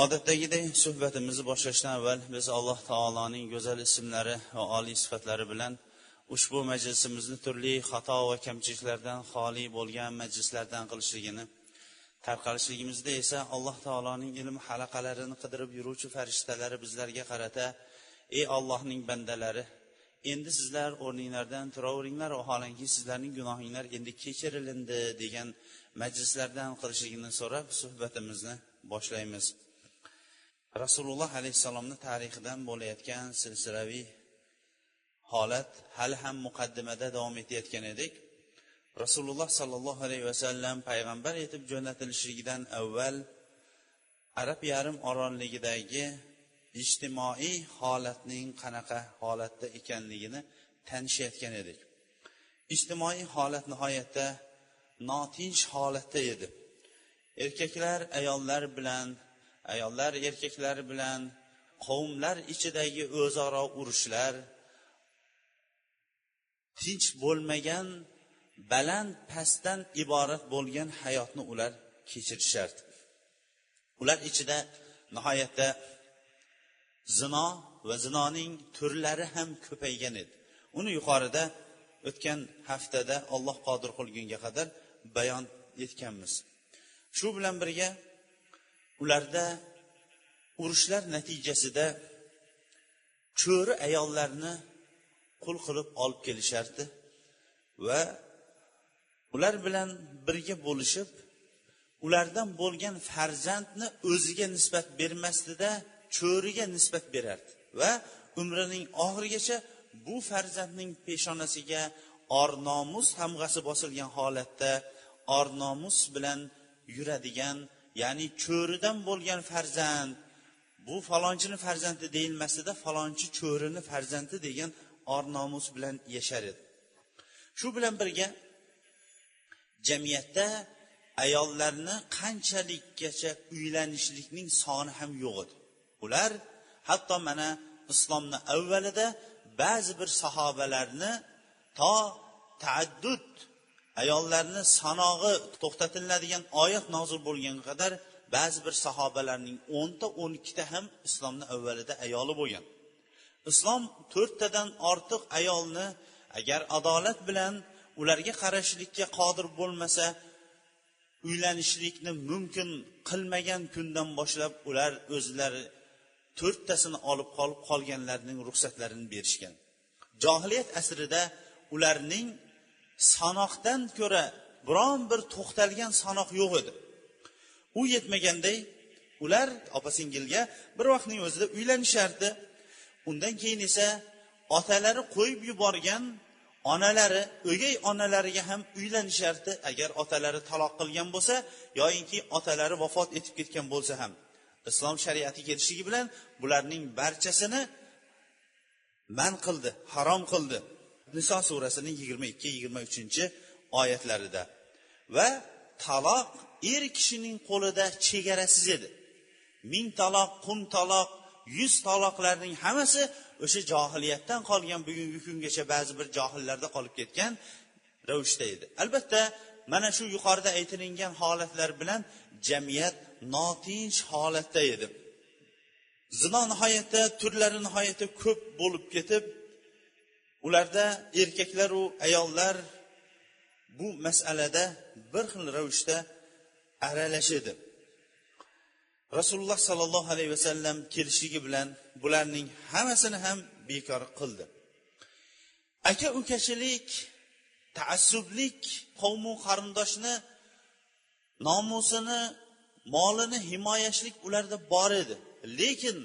Odatdagiday suhbatimizni boshlashdan avval biz alloh taoloning go'zal ismlari va oliy sifatlari bilan ushbu majlisimizni turli xato va kamchiliklardan xoli bo'lgan majlislardan qilishligini tarqalishligimizda esa alloh taoloning ilm halaqalarini qidirib yuruvchi farishtalari bizlarga qarata ey ollohning bandalari endi sizlar o'rninglardan turaveringlar vaholanki sizlarning gunohinglar endi kechirilindi degan majlislardan qilishligini so'rab suhbatimizni boshlaymiz. Rasululloh alayhissalomni tarixidan bo'layotgan silsilaviy holat hali ham muqaddimada davom etayotgan edik. Rasululloh sollallohu alayhi vasallam payg'ambar etib jo'natilishligidan avval arab yarim orolligidagi ijtimoiy holatning qanaqa holatda ekanligini tanishayotgan edik. Ijtimoiy holat nihoyatda notinch holatda edi. Erkaklar ayollar bilan ayollar erkaklar bilan qavmlar ichidagi o'zaro urushlar tinch bo'lmagan baland pastdan iborat bo'lgan hayotni ular kechirishardi. Ular ichida nihoyatda zino va zinoning turlari ham ko'paygan edi. Uni yuqorida o'tgan haftada olloh qodir qilgunga qadar bayon etganmiz. Shu bilan birga ularda urushlar natijasida cho'ri ayollarni qul qilib olib kelishardi va ular bilan birga bo'lishib ulardan bo'lgan farzandni o'ziga nisbat bermasdida cho'riga nisbat berardi va umrining oxirigacha bu farzandning peshonasiga or nomus tamg'asi bosilgan holatda or nomus bilan yuradigan ya'ni cho'ridan bo'lgan farzand bu falonchini farzandi deyilmasida falonchi cho'rini farzandi degan or nomus bilan yashar edi. Shu bilan birga jamiyatda ayollarni qanchalikgacha uylanishlikning soni ham yo'q edi. Ular hatto mana islomni avvalida ba'zi bir sahobalarni to taaddud ayollarni sanog'i to'xtatiladigan oyat nozil bo'lganga qadar ba'zi bir sahobalarning o'nta o'n ikkita ham islomni avvalida ayoli bo'lgan. Islom to'rttadan ortiq ayolni agar adolat bilan ularga qarashlikka qodir bo'lmasa uylanishlikni mumkin qilmagan kundan boshlab ular o'zlari to'rttasini olib qolib qolganlarning ruxsatlarini berishgan. Johiliyat asrida ularning sanoqdan ko'ra biron bir to'xtalgan sanoq yo'q edi. U yetmaganday ular opa singilga bir vaqtning o'zida uylanishardi. Undan keyin esa otalari qo'yib yuborgan onalari o'gay onalariga ham uylanishardi. Agar otalari taloq qilgan bo'lsa yoyinki otalari vafot etib ketgan bo'lsa ham. Islom shariati kelishligi bilan bularning barchasini man qildi harom qildi. Niso surasining yigirma ikki yigirma uchinchi oyatlarida. Va taloq er kishining qo'lida chegarasiz edi. Ming taloq qum taloq yuz taloqlarning hammasi o'sha johiliyatdan qolgan bugungi kungacha ba'zi bir johillarda qolib ketgan ravishda edi. Albatta mana shu yuqorida aytilingan holatlar bilan jamiyat notinch holatda edi. Zino nihoyatda turlari nihoyatda ko'p bo'lib ketib ularda erkaklaru ayollar bu masalada bir xil ravishda aralashadi. Rasululloh sollallohu alayhi vasallam kelishligi bilan bularning hammasini ham bekor qildi. Aka ukachilik taassublik qavmu qarindoshni nomusini molini himoyashlik ularda bor edi. Lekin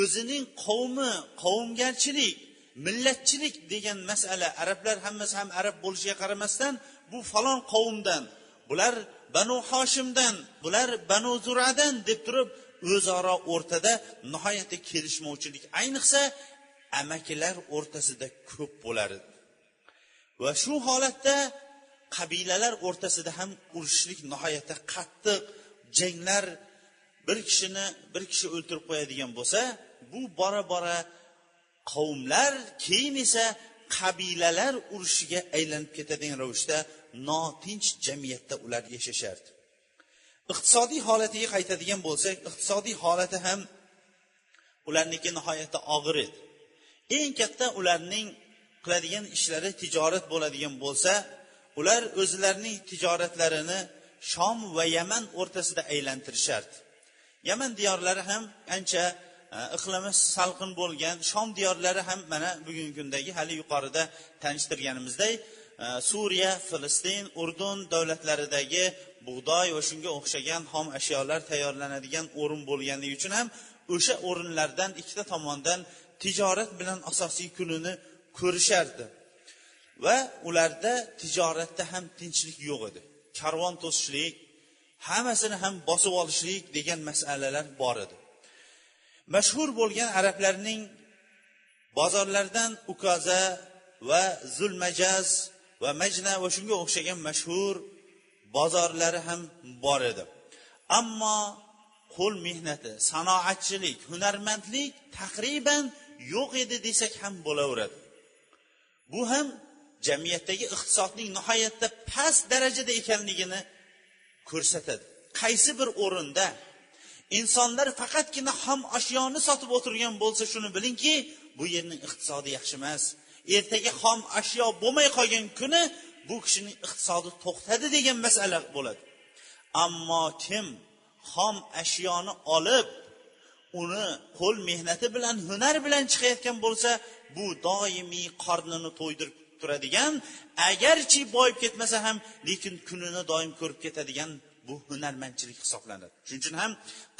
o'zining qavmi qavmgarchilik millatchilik degan masala arablar hammasi ham arab bo'lishiga qaramasdan bu falon qavmdan bular banu hoshimdan bular banu zuradan deb turib o'zaro o'rtada nihoyatda kelishmovchilik. Ayniqsa amakilar o'rtasida ko'p bo'lar. Edi va shu holatda qabilalar o'rtasida ham urushishlik nihoyatda qattiq. Janglar bir kishini bir kishi o'ltirib qo'yadigan bo'lsa bu bora bora qavmlar keyin esa qabilalar urushiga aylanib ketadigan ravishda notinch jamiyatda ular yashashardi. Iqtisodiy holatiga qaytadigan bo'lsak iqtisodiy holati ham ularniki nihoyatda og'ir edi. Eng katta ularning qiladigan ishlari tijorat bo'ladigan bo'lsa ular o'zlarining tijoratlarini shom va yaman o'rtasida aylantirishardi. Yaman diyorlari ham ancha Э, iqlimi salqin bo'lgan shom diyorlari ham mana bugungi kundagi hali yuqorida tanishtirganimizdek э, suriya filistin urdun davlatlaridagi bug'doy va shunga o'xshagan xom ashyolar tayyorlanadigan o'rin bo'lganligi uchun ham o'sha o'rinlardan ikkita tomondan tijorat bilan asosiy kunini ko'rishardi. Va ularda tijoratda ham tinchlik yo'q edi. Karvon to'sishlik hammasini ham bosib olishlik degan masalalar bor edi. Mashhur bo'lgan arablarning bozorlardan ukoza va zulmajaz va majna va shunga o'xshagan mashhur bozorlari ham bor edi. Ammo qo'l mehnati sanoatchilik hunarmandlik taqriban yo'q edi desak ham bo'laveradi. Bu ham jamiyatdagi iqtisodning nihoyatda past darajada ekanligini ko'rsatadi. Qaysi bir o'rinda insonlar faqatgina xom ashyoni sotib o'tirgan bo'lsa shuni bilingki bu yerning iqtisodi yaxshi emas. Ertaga xom ashyo bo'lmay qolgan kuni bu kishining iqtisodi to'xtadi degan masala bo'ladi. Ammo kim xom ashyoni olib uni qo'l mehnati bilan hunar bilan chiqayotgan bo'lsa bu doimiy qornini to'ydirib turadigan agarchi boyib ketmasa ham lekin kunini doim ko'rib ketadigan bu hunarmandchilik hisoblanadi. Shuning uchun ham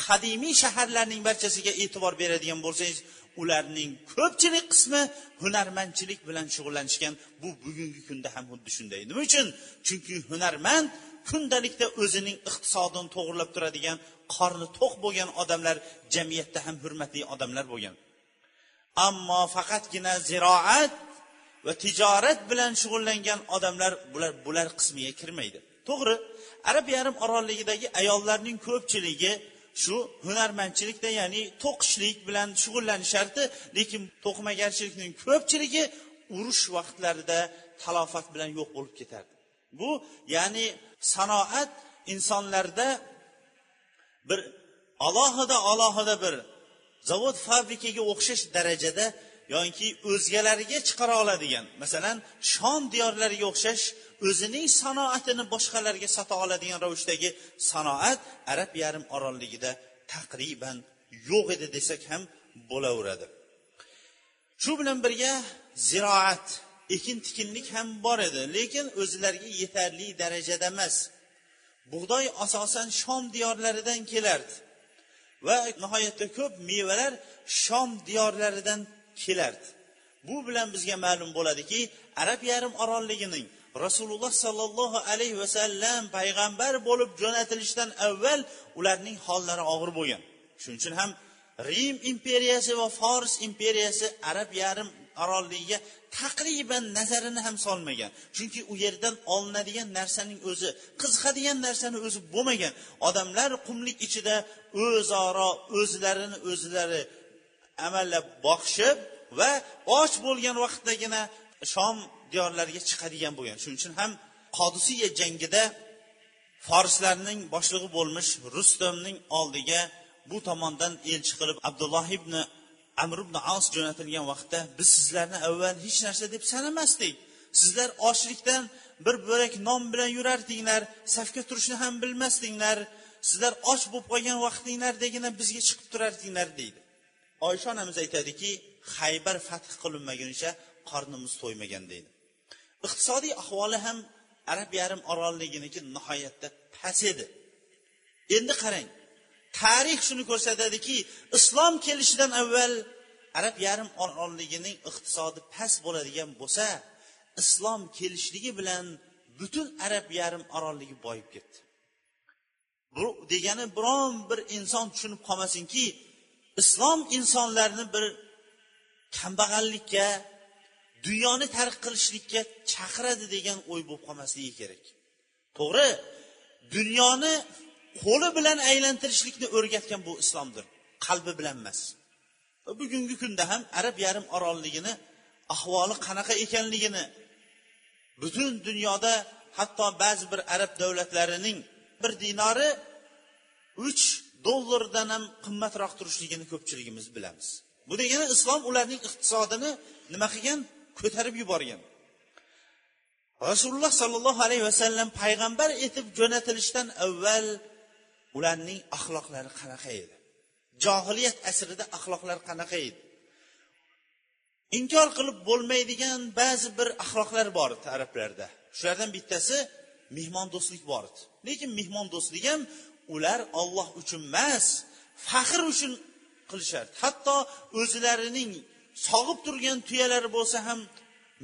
qadimiy shaharlarning barchasiga e'tibor beradigan bo'lsangiz ularning ko'pchilik qismi hunarmandchilik bilan shug'ullanishgan bu bugungi kunda ham xuddi shunday. Nima uchun? Chunki hunarmand kundalikda o'zining iqtisodini to'g'irlab turadigan qorni to'q bo'lgan odamlar jamiyatda ham hurmatli odamlar bo'lgan. Ammo faqatgina ziroat va tijorat bilan shug'ullangan odamlar bular bular qismiga kirmaydi. To'g'ri arab yarim orolligidagi ayollarning ko'pchiligi shu hunarmandchilikda ya'ni to'qishlik bilan shug'ullanishardi lekin to'qimagarchilikning ko'pchiligi urush vaqtlarida talofat bilan yo'q bo'lib ketardi. Bu ya'ni sanoat insonlarda bir alohida alohida bir zavod fabrikaga o'xshash darajada yoki o'zgalariga chiqara oladigan masalan shom diyorlariga o'xshash o'zining sanoatini boshqalarga sota oladigan ravishdagi sanoat arab yarim orolligida taqriban yo'q edi desak ham bo'laveradi. Shu bilan birga ziroat ekin tikinlik ham bor edi lekin o'zlariga yetarli darajada emas. Bug'doy asosan shom diyorlaridan kelardi va nihoyatda ko'p mevalar shom diyorlaridan kelardi. Bu bilan bizga ma'lum bo'ladiki arab yarim orolligining rasululloh sollallohu alayhi vasallam payg'ambar bo'lib jo'natilishdan avval ularning hollari og'ir bo'lgan. Shuning uchun ham rim imperiyasi va fors imperiyasi arab yarim orolligiga taqriban nazarini ham solmagan. Chunki u yerdan olinadigan narsaning o'zi qiziqadigan narsani o'zi bo'lmagan. Odamlar qumlik ichida o'zaro o'zlarini o'zlari amallab boqishib va och bo'lgan vaqtdagina shom diyorlarga chiqadigan bo'lgan. Shuning uchun ham qodisiya jangida forslarning boshlig'i bo'lmish rustamning oldiga bu tomondan elchi qilib abdulloh ibn amr ibn as jo'natilgan vaqtda biz sizlarni avval hech narsa deb sanamasdik. Sizlar ochlikdan bir bo'lak non bilan yurardinglar safga turishni ham bilmasdinglar sizlar och bo'lib qolgan vaqtinglardagina bizga chiqib turardinglar deydi. Oysha onamiz aytadiki haybar fath qilinmagunicha qornimiz to'ymagan deydi. Iqtisodiy ahvoli ham arab yarim orolliginiki nihoyatda past edi. Endi qarang tarix shuni ko'rsatadiki islom kelishidan avval arab yarim orolligining iqtisodi past bo'ladigan bo'lsa islom kelishligi bilan butun arab yarim orolligi boyib ketdi. Bu degani biron bir inson tushunib qolmasinki islom insonlarni bir kambag'allikka dunyoni tark qilishlikka chaqiradi degan o'y bo'lib qolmasligi kerak. To'g'ri? Dunyoni qo'li bilan aylantirishlikni o'rgatgan bu islomdir. Qalbi bilan emas. Bugungi kunda ham arab yarim orolligini ahvoli qanaqa ekanligini butun dunyoda hatto ba'zi bir arab davlatlarining bir dinori uch dollardan ham qimmatroq turishligini ko'pchiligimiz bilamiz. Bu degani islom ularning iqtisodini nima qilgan? Ko'tarib yuborgan. Rasululloh sollallohu alayhi vasallam payg'ambar etib jo'natilishdan avval ularning axloqlari qanaqa edi? Johiliyat asrida axloqlar qanaqa edi? Inkor qilib bo'lmaydigan ba'zi bir axloqlar bor edi arablarda. Shulardan bittasi mehmondo'stlik bor edi. Lekin mehmondo'stlik ham ular olloh uchun emas faxr uchun qilishardi. Hatto o'zlarining sog'ib turgan tuyalari bo'lsa ham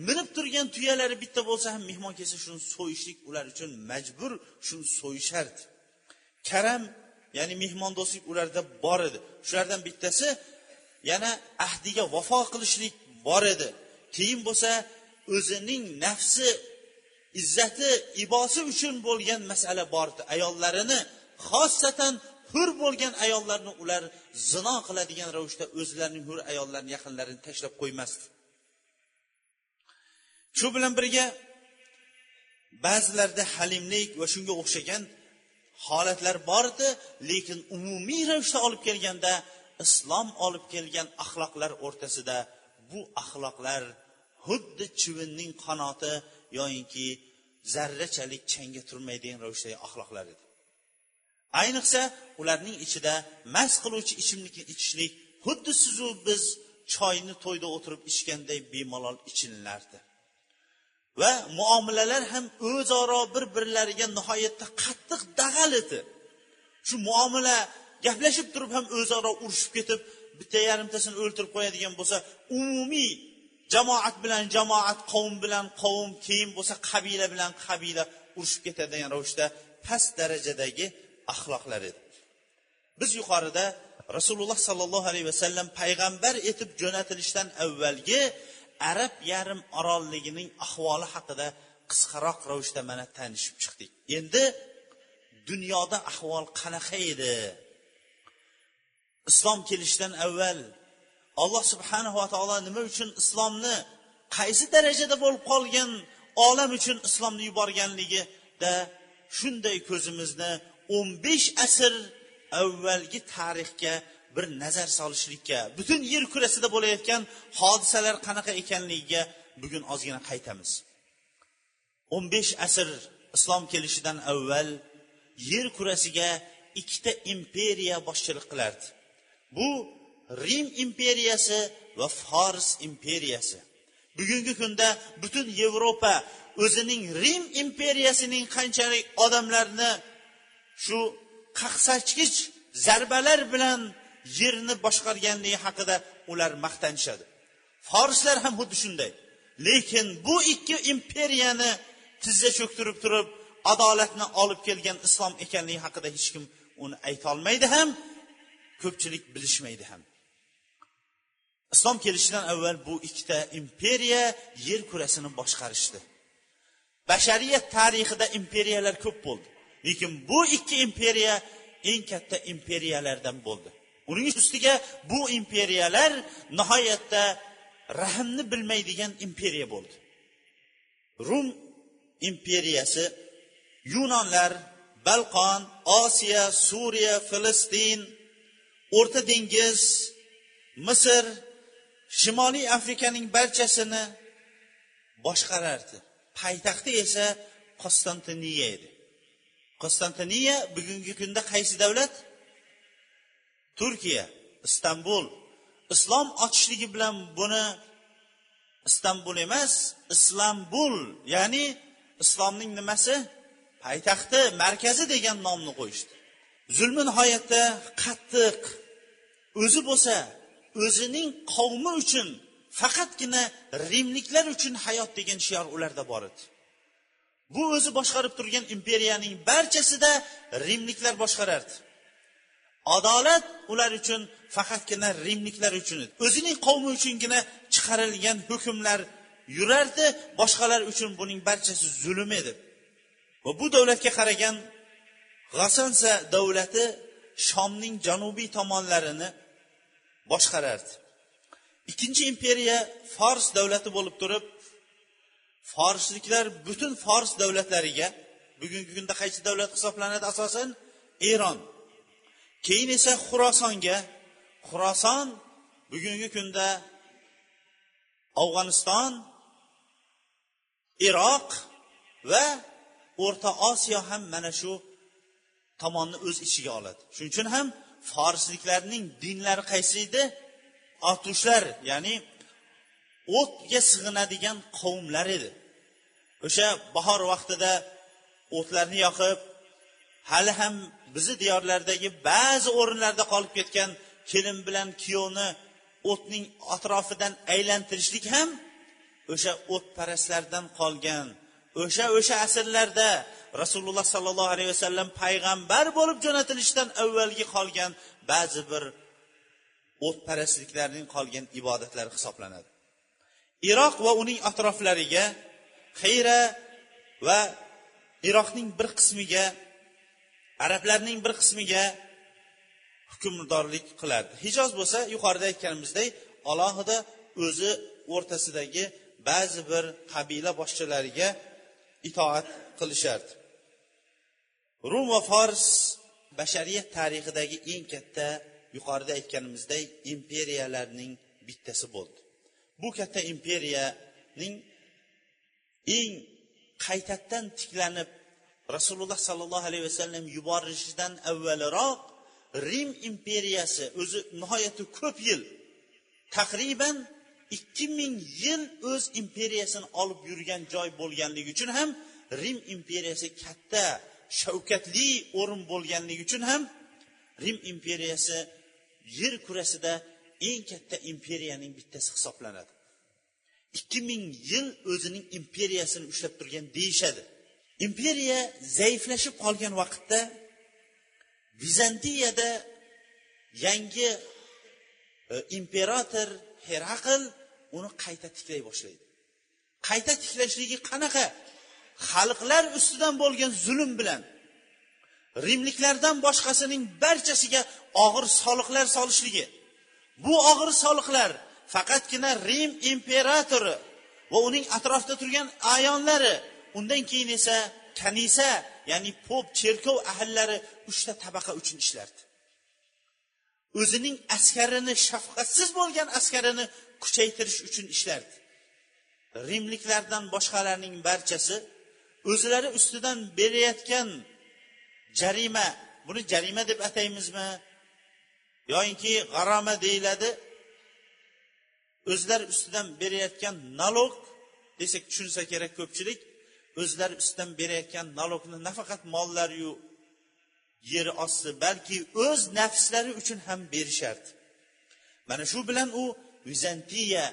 minib turgan tuyalari bitta bo'lsa ham mehmon kelsa shuni so'yishlik ular uchun majbur shuni so'yishardi karam ya'ni mehmondo'stlik ularda bor edi. Shulardan bittasi yana ahdiga vafo qilishlik bor edi. Keyin bo'lsa o'zining nafsi izzati ibosi uchun bo'lgan masala bor edi. Ayollarini xossatan hur bo'lgan ayollarni ular zino qiladigan ravishda o'zlarining hur ayollarini yaqinlarini tashlab qo'ymasdi. Shu bilan birga ba'zilarda halimlik va shunga o'xshagan holatlar bor edi lekin umumiy ravishda olib kelganda islom olib kelgan axloqlar o'rtasida bu axloqlar xuddi chivinning qanoti yoyinki zarrachalik changga turmaydigan ravishdagi axloqlar edi. Ayniqsa ularning ichida mast qiluvchi ichimlikni ichishlik xuddi sizu biz choyni to'yda o'tirib ichganday bemalol ichililardi va muomalalar ham o'zaro bir birlariga nihoyatda qattiq dag'al edi shu muomala gaplashib turib ham o'zaro urushib ketib bitta yarimtasini o'ltirib qo'yadigan bo'lsa umumiy jamoat bilan jamoat qavm bilan qavm keyin bo'lsa qabila bilan qabila urushib ketadigan ravishda past darajadagi axloqlar edi. Biz yuqorida rasululloh sollallohu alayhi vasallam payg'ambar etib jo'natilishdan avvalgi arab yarim orolligining ahvoli haqida qisqaroq ravishda mana tanishib chiqdik. Endi dunyoda ahvol qanaqa edi? Islom kelishidan avval alloh subhanava taolo nima uchun islomni qaysi darajada bo'lib qolgan olam uchun islomni yuborganligida shunday ko'zimizni o'n besh asr avvalgi tarixga bir nazar solishlikka butun yer kurasida bo'layotgan hodisalar qanaqa ekanligiga bugun ozgina qaytamiz. o'n besh asr islom kelishidan avval yer kurasiga ikkita imperiya boshchilik qilardi. Bu rim imperiyasi va fors imperiyasi. Bugungi kunda butun yevropa o'zining rim imperiyasining qanchalik odamlarni shu qaqsachgich zarbalar bilan yerni boshqarganligi haqida ular maqtanishadi. Forslar ham xuddi shunday. Lekin bu ikki imperiyani tizza cho'ktirib turib adolatni olib kelgan islom ekanligi haqida hech kim uni aytolmaydi ham ko'pchilik bilishmaydi ham. Islom kelishidan avval bu ikkita imperiya yer kurasini boshqarishdi. Bashariyat tarixida imperiyalar ko'p bo'ldi. Lekin bu ikki imperiya eng katta imperiyalardan bo'ldi. Uning ustiga bu imperiyalar nihoyatda rahmni bilmaydigan imperiya bo'ldi. Rum imperiyasi yunonlar balqon osiyo suriya filistin o'rta dengiz misr shimoliy afrikaning barchasini boshqarardi. Poytaxti esa konstantiniya edi. Konstantiniya bugungi kunda qaysi davlat? Turkiya istanbul. Islom ochishligi bilan buni istanbul emas islambul ya'ni islomning nimasi? Poytaxti markazi degan nomni qo'yishdi. Zulmi nihoyatda qattiq. O'zi bo'lsa o'zining qavmi uchun faqatgina rimliklar uchun hayot degan shior ularda bor edi. Bu o'zi boshqarib turgan imperiyaning barchasida rimliklar boshqarardi. Adolat ular uchun faqatgina rimliklar uchun edi. O'zining qavmi uchungina chiqarilgan hukmlar yurardi boshqalar uchun buning barchasi zulm edi. Va bu davlatga qaragan g'asansa davlati shomning janubiy tomonlarini boshqarardi. Ikkinchi imperiya fors davlati bo'lib turib forsliklar butun fors davlatlariga bugungi kunda qaysi davlat hisoblanadi asosan? Eron. Keyin esa xurosonga. Xuroson bugungi kunda afg'oniston iroq va o'rta osiyo ham mana shu tomonni o'z ichiga oladi. Shuning uchun ham forsliklarning dinlari qaysi edi? Otushlar ya'ni o'tga sig'inadigan qavmlar edi. O'sha bahor vaqtida o'tlarni yoqib hali ham bizni diyorlardagi ba'zi o'rinlarda qolib ketgan kelin bilan kuyovni o'tning atrofidan aylantirishlik ham o'sha o'tparastlardan qolgan. O'sha o'sha asrlarda rasululloh sollallohu alayhi vasallam payg'ambar bo'lib jo'natilishidan avvalgi qolgan ba'zi bir o'tparastliklarning qolgan ibodatlari hisoblanadi. Iroq va uning atroflariga xiyra va iroqning bir qismiga arablarning bir qismiga hukmdorlik qiladi. Hijoz bo'lsa yuqorida aytganimizdek alohida o'zi o'rtasidagi ba'zi bir qabila boshchilariga itoat qilishardi. Rum va fors bashariyat tarixidagi eng katta yuqorida aytganimizdek imperiyalarning bittasi bo'ldi. Bu katta imperiyaning eng qaytadan tiklanib rasululloh sollallohu alayhi vasallam yuborilishidan avvalroq rim imperiyasi o'zi nihoyatda ko'p yil taqriban ikki ming yil o'z imperiyasini olib yurgan joy bo'lganligi uchun ham rim imperiyasi katta shavkatli o'rin bo'lganligi uchun ham rim imperiyasi yer kurasida eng katta imperiyaning bittasi hisoblanadi. Ikki ming yil o'zining imperiyasini ushlab turgan deyishadi. Imperiya zaiflashib qolgan vaqtda vizantiyada yangi e, imperator herakl uni qayta tiklay boshlaydi. Qayta tiklashligi qanaqa? Xalqlar ustidan bo'lgan zulm bilan rimliklardan boshqasining barchasiga og'ir soliqlar solishligi. Bu og'ir soliqlar faqatgina rim imperatori va uning atrofida turgan ayonlari undan keyin esa kanisa ya'ni pop cherkov ahillari uchta tabaqa uchun ishlardi. O'zining askarini shafqatsiz bo'lgan askarini kuchaytirish uchun ishlardi. Rimliklardan boshqalarning barchasi o'zlari ustidan berayotgan jarima buni jarima deb ataymizmi? Yoyinki g'arama deyiladi. O'zlari ustidan berayotgan nalog desak tushunsa kerak ko'pchilik o'zlari ustidan berayotgan nalogni nafaqat mollariyu yer osti balki o'z nafslari uchun ham berishardi. Mana shu bilan u vizantiya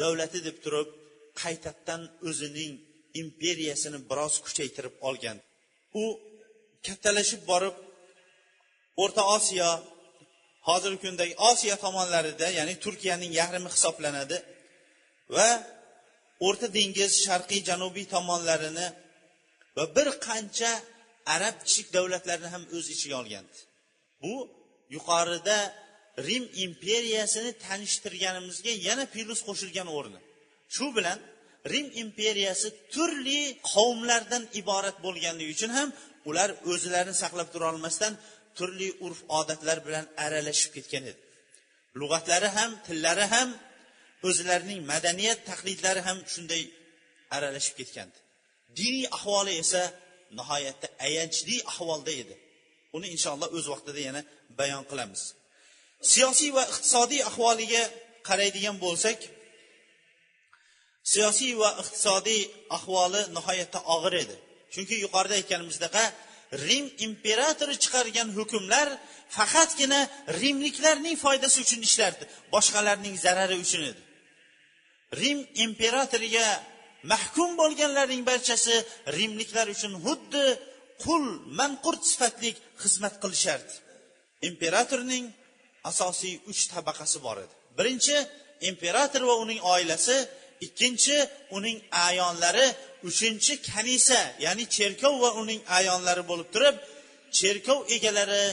davlati deb turib qaytadan o'zining imperiyasini biroz kuchaytirib olgan. U kattalashib borib o'rta osiyo hozirgi kundagi osiyo tomonlarida ya'ni turkiyaning yahrimi hisoblanadi va o'rta dengiz sharqiy janubiy tomonlarini va bir qancha arab kichik davlatlarni ham o'z ichiga olgandi. Bu yuqorida rim imperiyasini tanishtirganimizga yana plus qo'shilgan o'rni shu bilan rim imperiyasi turli qavmlardan iborat bo'lganligi uchun ham ular o'zlarini saqlab tura olmasdan turli urf odatlar bilan aralashib ketgan edi. Lug'atlari ham tillari ham o'zlarining madaniyat taqlidlari ham shunday aralashib ketgandi. Diniy ahvoli esa nihoyatda ayanchli ahvolda edi. Uni inshaalloh o'z vaqtida yana bayon qilamiz. Siyosiy va iqtisodiy ahvoliga qaraydigan bo'lsak siyosiy va iqtisodiy ahvoli nihoyatda og'ir edi. Chunki yuqorida aytganimizdek rim imperatori chiqargan hukmlar faqatgina rimliklarning foydasi uchun ishlardi boshqalarning zarari uchun edi. Rim imperatoriga mahkum bo'lganlarning barchasi rimliklar uchun xuddi qul manqurt sifatli xizmat qilishardi. Imperatorning asosiy uch tabaqasi bor edi. Birinchi imperator va uning oilasi ikkinchi uning ayonlari uchinchi kanisa ya'ni cherkov va uning ayonlari bo'lib turib cherkov egalari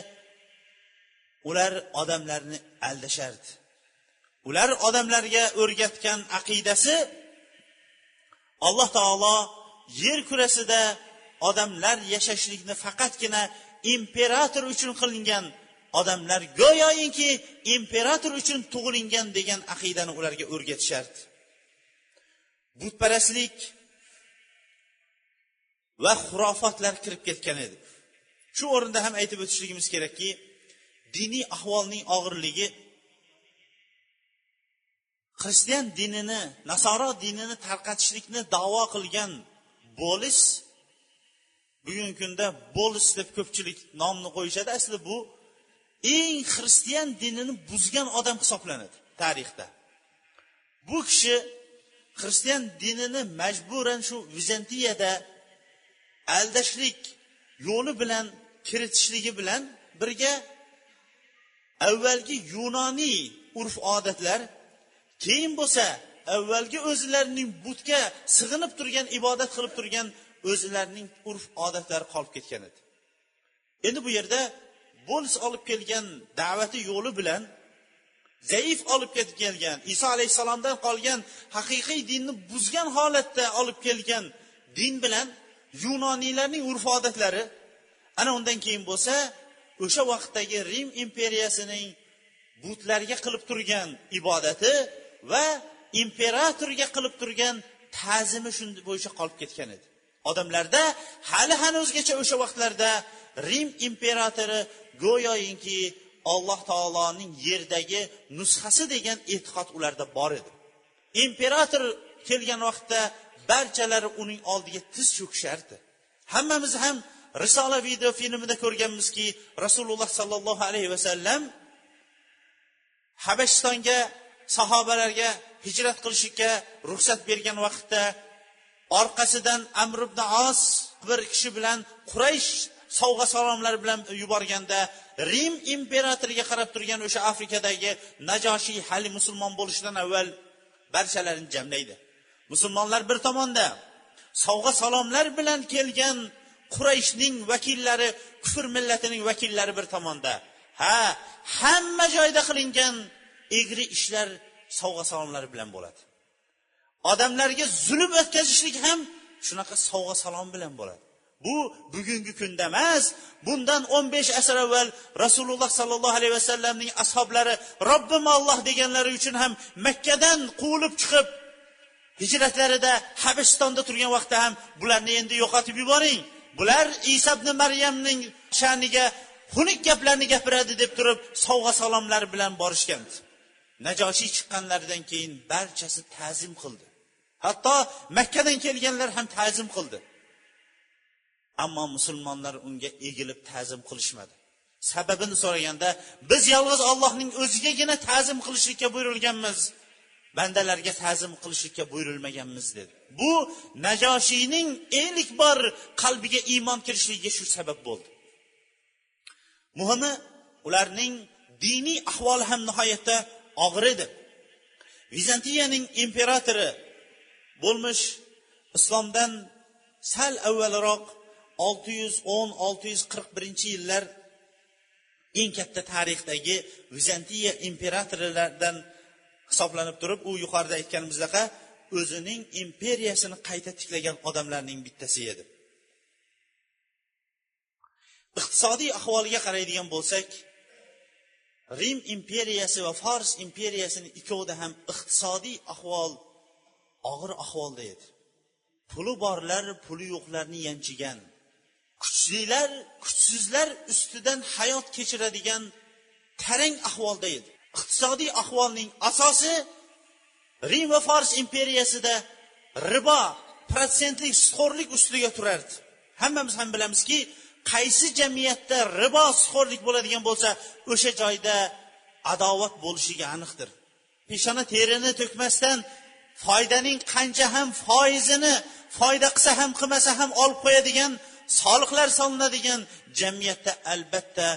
ular odamlarni aldashardi. Ular odamlarga o'rgatgan aqidasi alloh taolo yer kurasida odamlar yashashlikni faqatgina imperator uchun qilingan odamlar go'yoki imperator uchun tug'ilingan degan aqidani ularga o'rgatishardi. Butparastlik va xurofotlar kirib ketgan edi. Shu o'rinda ham aytib o'tishligimiz kerakki diniy ahvolning og'irligi xristian dinini nasoro dinini tarqatishlikni davo qilgan bo'lis bugungi kunda bo'lis deb ko'pchilik nomni qo'yishadi. Aslida bu eng xristian dinini buzgan odam hisoblanadi tarixda. Bu kishi xristian dinini majburan shu vizantiyada aldashlik yo'li bilan kiritishligi bilan birga avvalgi yunoniy urf odatlar keyin bo'lsa avvalgi o'zlarining butga sig'inib turgan ibodat qilib turgan o'zlarining urf odatlari qolib ketgan edi. Endi bu yerda bo'lis olib kelgan da'vati yo'li bilan zaif olib ketib kelgan iso alayhissalomdan qolgan haqiqiy dinni buzgan holatda olib kelgan din bilan yunoniylarning urf odatlari ana undan keyin bo'lsa o'sha vaqtdagi rim imperiyasining butlarga qilib turgan ibodati va imperatorga qilib turgan ta'zimi shu bo'yicha qolib ketgan edi. Odamlarda hali hanuzgacha o'sha vaqtlarda rim imperatori go'yoki alloh taoloning yerdagi nusxasi degan e'tiqod ularda bor edi. Imperator kelgan vaqtda barchalari uning oldiga tiz cho'kishardi. Hammamiz ham risola video filmida ko'rganmizki rasululloh sollallohu alayhi vasallam habashistonga sahobalarga hijrat qilishlikka ruxsat bergan vaqtda orqasidan amr ibn os bir kishi bilan quraysh sovg'a salomlar bilan yuborganda rim imperatoriga qarab turgan o'sha afrikadagi najoshiy hali musulmon bo'lishidan avval barchalarini jamlaydi. Musulmonlar bir tomonda sovg'a salomlar bilan kelgan qurayshning vakillari kufr millatining vakillari bir tomonda. Ha hamma joyda qilingan egri ishlar sovg'a salomlar bilan bo'ladi. Odamlarga zulm o'tkazishlik ham shunaqa sovg'a salom bilan bo'ladi. Bu bugungi kunda emas bundan o'n besh asr avval rasululloh sollallohu alayhi vasallamning ashoblari robbim olloh deganlari uchun ham makkadan quvilib chiqib hijratlarida habistonda turgan vaqtda ham bularni endi yo'qotib yuboring. Bular iso ibn maryamning sha'niga xunuk gaplarni gapiradi deb turib sovg'a salomlar bilan borishgan. Najoshiy chiqqanlaridan keyin barchasi ta'zim qildi. Hatto makkadan kelganlar ham ta'zim qildi. Ammo musulmonlar unga egilib ta'zim qilishmadi. Sababini so'raganda biz yolg'iz ollohning o'zigagina ta'zim qilishlikka buyurilganmiz. Bandalarga ta'zim qilishlikka buyurilmaganmiz dedi. Bu najoshiyning ilk bor qalbiga iymon kirishligiga shu sabab bo'ldi. Muhimi ularning diniy ahvoli ham nihoyatda og'ir edi. Vizantiyaning imperatori bo'lmish islomdan sal avvalroq olti yuz o'n olti yuz qirq birinchi yillar eng katta tarixdagi vizantiya imperatorlaridan hisoblanib turib u yuqorida aytganimizdaqa o'zining imperiyasini qayta tiklagan odamlarning bittasi edi. Iqtisodiy ahvoliga qaraydigan bo'lsak rim imperiyasi va fors imperiyasini ikkovida ham iqtisodiy ahvol og'ir ahvolda edi. Puli borlar puli yo'qlarni yanchigan kuchlilar kuchsizlar ustidan hayot kechiradigan tarang ahvolda edi. Iqtisodiy ahvolning asosi rim va fors imperiyasida ribo protsentlik sutxo'rlik ustiga turardi. Hammamiz ham bilamizki qaysi jamiyatda ribo sutxo'rlik bo'ladigan bo'lsa o'sha joyda adovat bo'lishiga aniqdir. Peshona terini to'kmasdan foydaning qancha ham foizini foyda qilsa ham qilmasa ham olib qo'yadigan soliqlar solinadigan jamiyatda albatta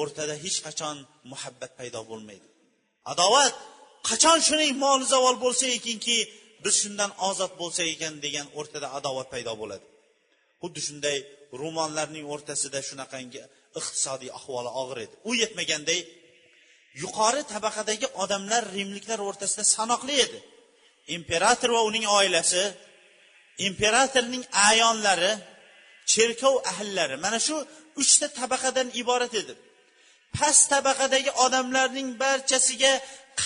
o'rtada hech qachon muhabbat paydo bo'lmaydi. Adovat qachon shuning moli zavol bo'lsa ekinki biz shundan ozod bo'lsak ekan degan o'rtada adovat paydo bo'ladi. Xuddi shunday ro'monlarning o'rtasida shunaqangi iqtisodiy ahvoli og'ir edi. U yetmaganday yuqori tabaqadagi odamlar rimliklar o'rtasida sanoqli edi. Imperator va uning oilasi imperatorning ayonlari cherkov ahllari mana shu uchta tabaqadan iborat edi. Past tabaqadagi odamlarning barchasiga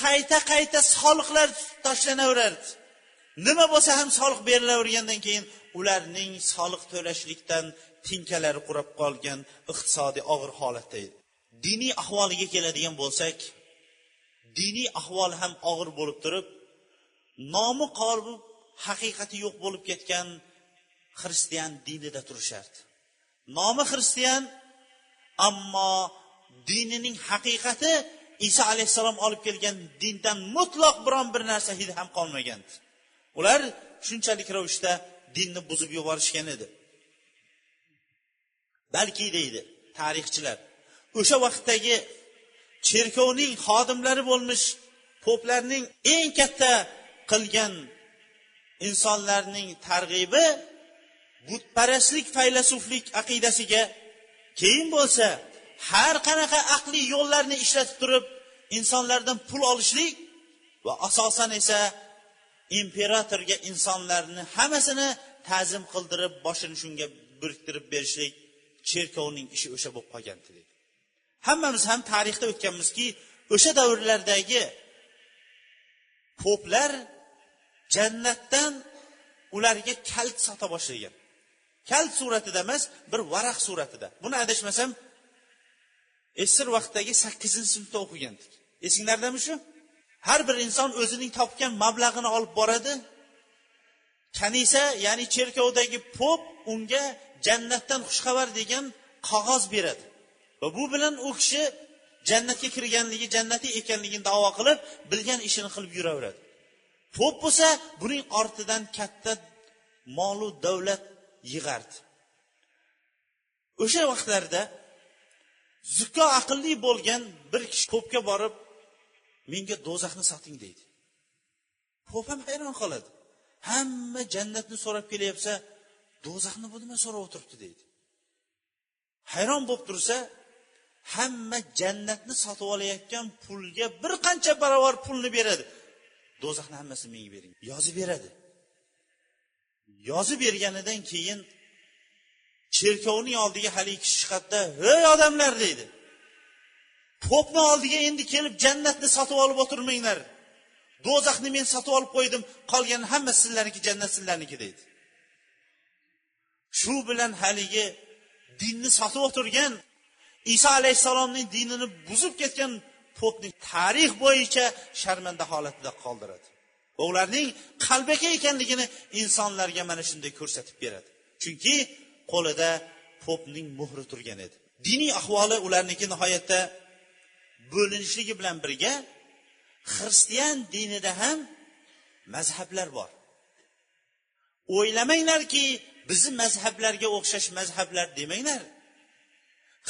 qayta qayta soliqlar tashlanaverardi nima bo'lsa ham soliq berilavergandan keyin ularning soliq to'lashlikdan tinkalari qurab qolgan iqtisodiy og'ir holatda edi. Diniy ahvoliga keladigan bo'lsak diniy ahvoli ham og'ir bo'lib turib nomi qolib haqiqati yo'q bo'lib ketgan xristian dinida turishardi. Nomi xristian ammo dinining haqiqati iso alayhissalom olib kelgan dindan mutlaq biron bir narsa hidi ham qolmagan. Ular shunchalik ravishda dinni buzib yuborishgan edi. Balki deydi tarixchilar o'sha vaqtdagi cherkovning xodimlari bo'lmish poplarning eng katta qilgan insonlarning targ'ibi butparastlik faylasuflik aqidasiga keyin bo'lsa har qanaqa aqliy yo'llarni ishlatib turib insonlardan pul olishlik va asosan esa imperatorga insonlarni hammasini ta'zim qildirib boshini shunga biriktirib berishlik cherkovning ishi o'sha bo'lib qolgan deydi hammamiz ham tarixda o'tganmizki o'sha davrlardagi poplar jannatdan ularga kalt sota boshlagan. Kalit suratida emas bir varaq suratida. Buni adashmasam esir vaqtdagi sakkizinchi sinfda o'qigandik. Esinglardami shu? Har bir inson o'zining topgan mablag'ini olib boradi. Kanisa ya'ni cherkovdagi pop unga jannatdan xushxabar degan qog'oz beradi. Va bu bilan u kishi jannatga kirganligi jannatiy ekanligini davo qilib bilgan ishini qilib yuraveradi. Pop bo'lsa buning ortidan katta molu davlat yig'ardi. O'sha vaqtlarda zukko aqlli bo'lgan bir kishi ko'pga borib menga do'zaxni soting deydi. Ko'p ham hayron qoladi. Hamma jannatni so'rab kelyapsa do'zaxni bu nima so'rab o'tiribdi deydi. Hayron bo'lib tursa hamma jannatni sotib olayotgan pulga bir qancha barobar pulni beradi. Do'zaxni hammasini menga bering yozib beradi. Yozib berganidan keyin cherkovning oldiga haligi kishi chiqadida ey odamlar! deydi. Popni oldiga endi kelib jannatni sotib olib o'tirmanglar. Do'zaxni men sotib olib qo'ydim qolgani hammasi sizlarniki jannat sizlarniki deydi. Shu bilan haligi dinni sotib o'tirgan iso alayhissalomning dinini buzib ketgan popni tarix bo'yicha sharmanda holatida qoldiradi. Va ularning qalbaki ekanligini insonlarga mana shunday ko'rsatib beradi. Chunki qo'lida popning muhri turgan edi. Diniy ahvoli ularniki nihoyatda bo'linishligi bilan birga xristian dinida ham mazhablar bor. O'ylamanglarki bizni mazhablarga o'xshash mazhablar demanglar.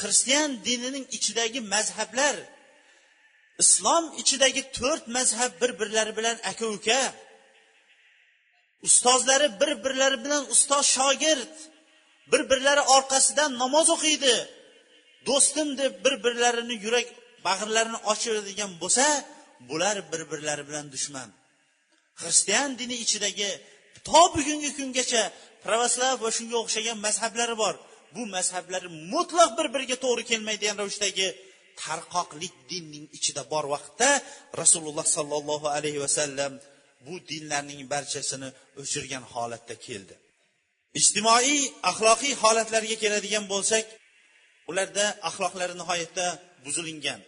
Xristian dinining ichidagi mazhablar islom ichidagi to'rt mazhab bir birlari bilan aka uka ustozlari bir birlari bilan ustoz shogird bir birlari orqasidan namoz o'qiydi. Do'stim deb bir birlarini yurak bag'rlarini ochiradigan bo'lsa bular bir birlari bilan dushman. Xristian dini ichidagi to bugungi kungacha pravoslav va shunga o'xshagan mazhablari bor. Bu mazhablar mutlaq bir biriga to'g'ri kelmaydigan ravishdagi tarqoqlik dinning ichida bor vaqtda rasululloh sollallohu alayhi vasallam bu dinlarning barchasini o'chirgan holatda keldi. Ijtimoiy axloqiy holatlarga keladigan bo'lsak ularda axloqlari nihoyatda buzilingan.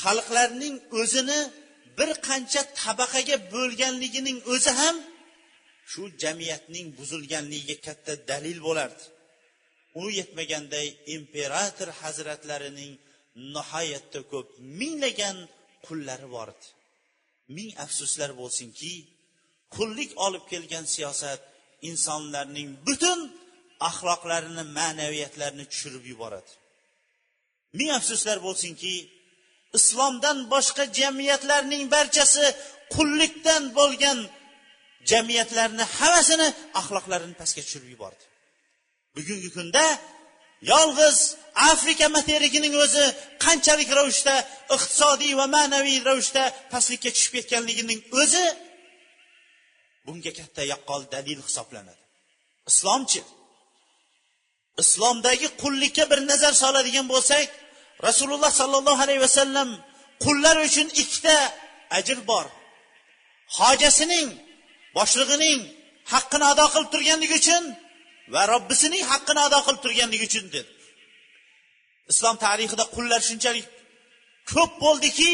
Xalqlarning o'zini bir qancha tabaqaga bo'lganligining o'zi ham shu jamiyatning buzilganligiga katta dalil bo'lardi. U yetmaganday imperator hazratlarining nihoyatda ko'p minglagan qullari bor edi ming afsuslar bo'lsinki qullik olib kelgan siyosat insonlarning butun axloqlarini ma'naviyatlarini tushirib yuboradi. Ming afsuslar bo'lsinki islomdan boshqa jamiyatlarning barchasi qullikdan bo'lgan jamiyatlarni hammasini axloqlarini pastga tushirib yubordi. Bugungi kunda yolg'iz afrika materikining o'zi qanchalik ravishda iqtisodiy va ma'naviy ravishda pastlikka tushib ketganligining o'zi bunga katta yaqqol dalil hisoblanadi. Islomchi islomdagi qullikka bir nazar soladigan bo'lsak rasululloh sollallohu alayhi vasallam qullar uchun ikkita ajr bor. Hojasining boshlig'ining haqqini ado qilib turganligi uchun va robbisining haqqini ado qilib turganligi uchun dedi. Islom tarixida qullar shunchalik ko'p bo'ldiki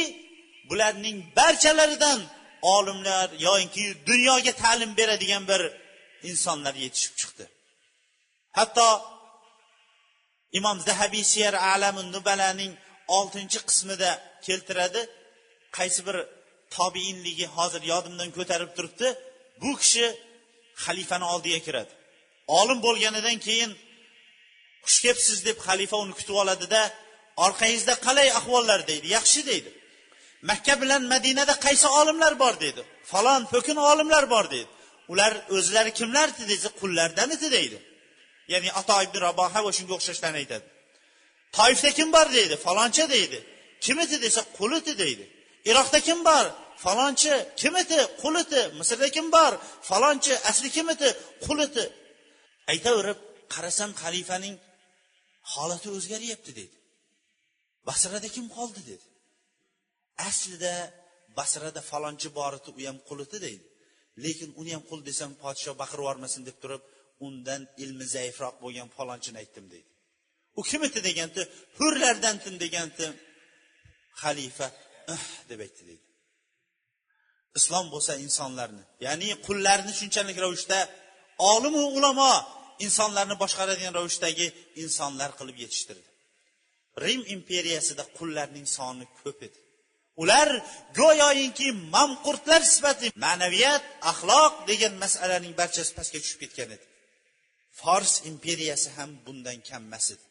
bularning barchalaridan olimlar yoinki dunyoga ta'lim beradigan bir insonlar yetishib chiqdi. Hatto imom zahabiy siyar alamun nubalaning oltinchi qismida keltiradi qaysi bir tobiinligi hozir yodimdan ko'tarib turibdi bu kishi xalifani oldiga kiradi. Olim bo'lganidan keyin xush kelibsiz deb xalifa uni kutib oladida orqangizda qalay ahvollar? deydi. Yaxshi deydi. Makka bilan madinada qaysi olimlar bor deydi falon po'kin olimlar bor deydi ular o'zlari kimlar desa qullardanidi deydi. Ya'ni ato ibn raboha va shunga o'xshashlarni aytadi. Toifda kim bor deydi falonchi deydi. Kim edi desa qul edi deydi. Iroqda kim bor? Falonchi kim edi qul edi misrda kim bor? Falonchi asli kim edi qul edi aytaverib qarasam xalifaning holati o'zgaryapti dedi. Basrada kim qoldi dedi. Aslida basrada falonchi bor edi u ham qul edi deydi. Lekin uni ham qul desam podshoh baqirib yubormasin deb turib undan ilmi zaifroq bo'lgan falonchini aytdim deydi. U kim edi deganda hurlardantin deganda xalifa deb aytdi deydi. Islom bo'lsa insonlarni ya'ni qullarni shunchalik ravishda olimu ulamo insonlarni boshqaradigan ravishdagi insonlar qilib yetishtirdi. Rim imperiyasida qullarning soni ko'p edi. Ular go'yoyinki mamqurtlar sifati ma'naviyat axloq degan masalaning barchasi pastga tushib ketgan edi. Fors imperiyasi ham bundan kam emas edi.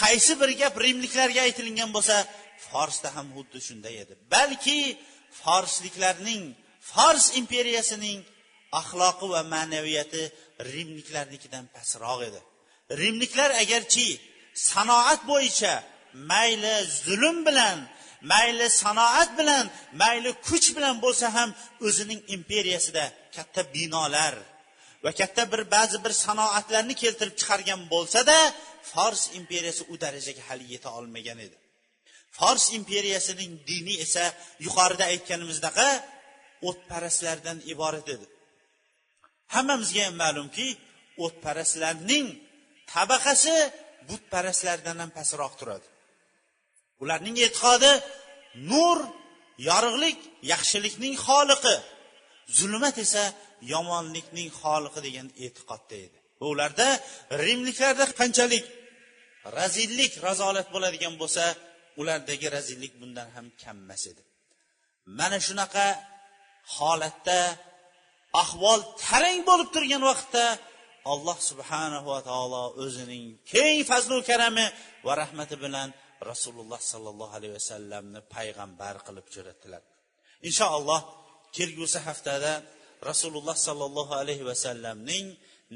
Qaysi bir gap rimliklarga aytilingan bo'lsa forsda ham xuddi shunday edi. Balki forsliklarning fors imperiyasining axloqi va ma'naviyati rimliklarnikidan pastroq edi. Rimliklar agarchi sanoat bo'yicha mayli zulm bilan mayli sanoat bilan mayli kuch bilan bo'lsa ham o'zining imperiyasida katta binolar va katta bir ba'zi bir sanoatlarni keltirib chiqargan bo'lsada fors imperiyasi u darajaga hali yeta olmagan edi. Fors imperiyasining dini esa yuqorida aytganimizdaqa o'tparastlardan iborat edi. Hammamizga ham ma'lumki o'tparastlarning tabaqasi butparastlardan ham pastroq turadi. Ularning e'tiqodi nur yorug'lik yaxshilikning xoliqi. Zulmat esa yomonlikning xoliqi degan e'tiqodda edi. Va ularda rimliklarda qanchalik razillik razolat bo'ladigan bo'lsa ulardagi razillik bundan ham kammas edi. Mana shunaqa holatda ahvol tarang bo'lib turgan vaqtda alloh subhanahu va taolo o'zining keng fazlu karami va rahmati bilan rasululloh sollallohu alayhi vasallamni payg'ambar qilib jo'natdilar. Inshaalloh kelgusi haftada rasululloh sollallohu alayhi vasallamning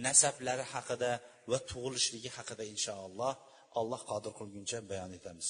nasablari haqida va tug'ilishligi haqida inshaalloh alloh qodir qilguncha bayon etamiz.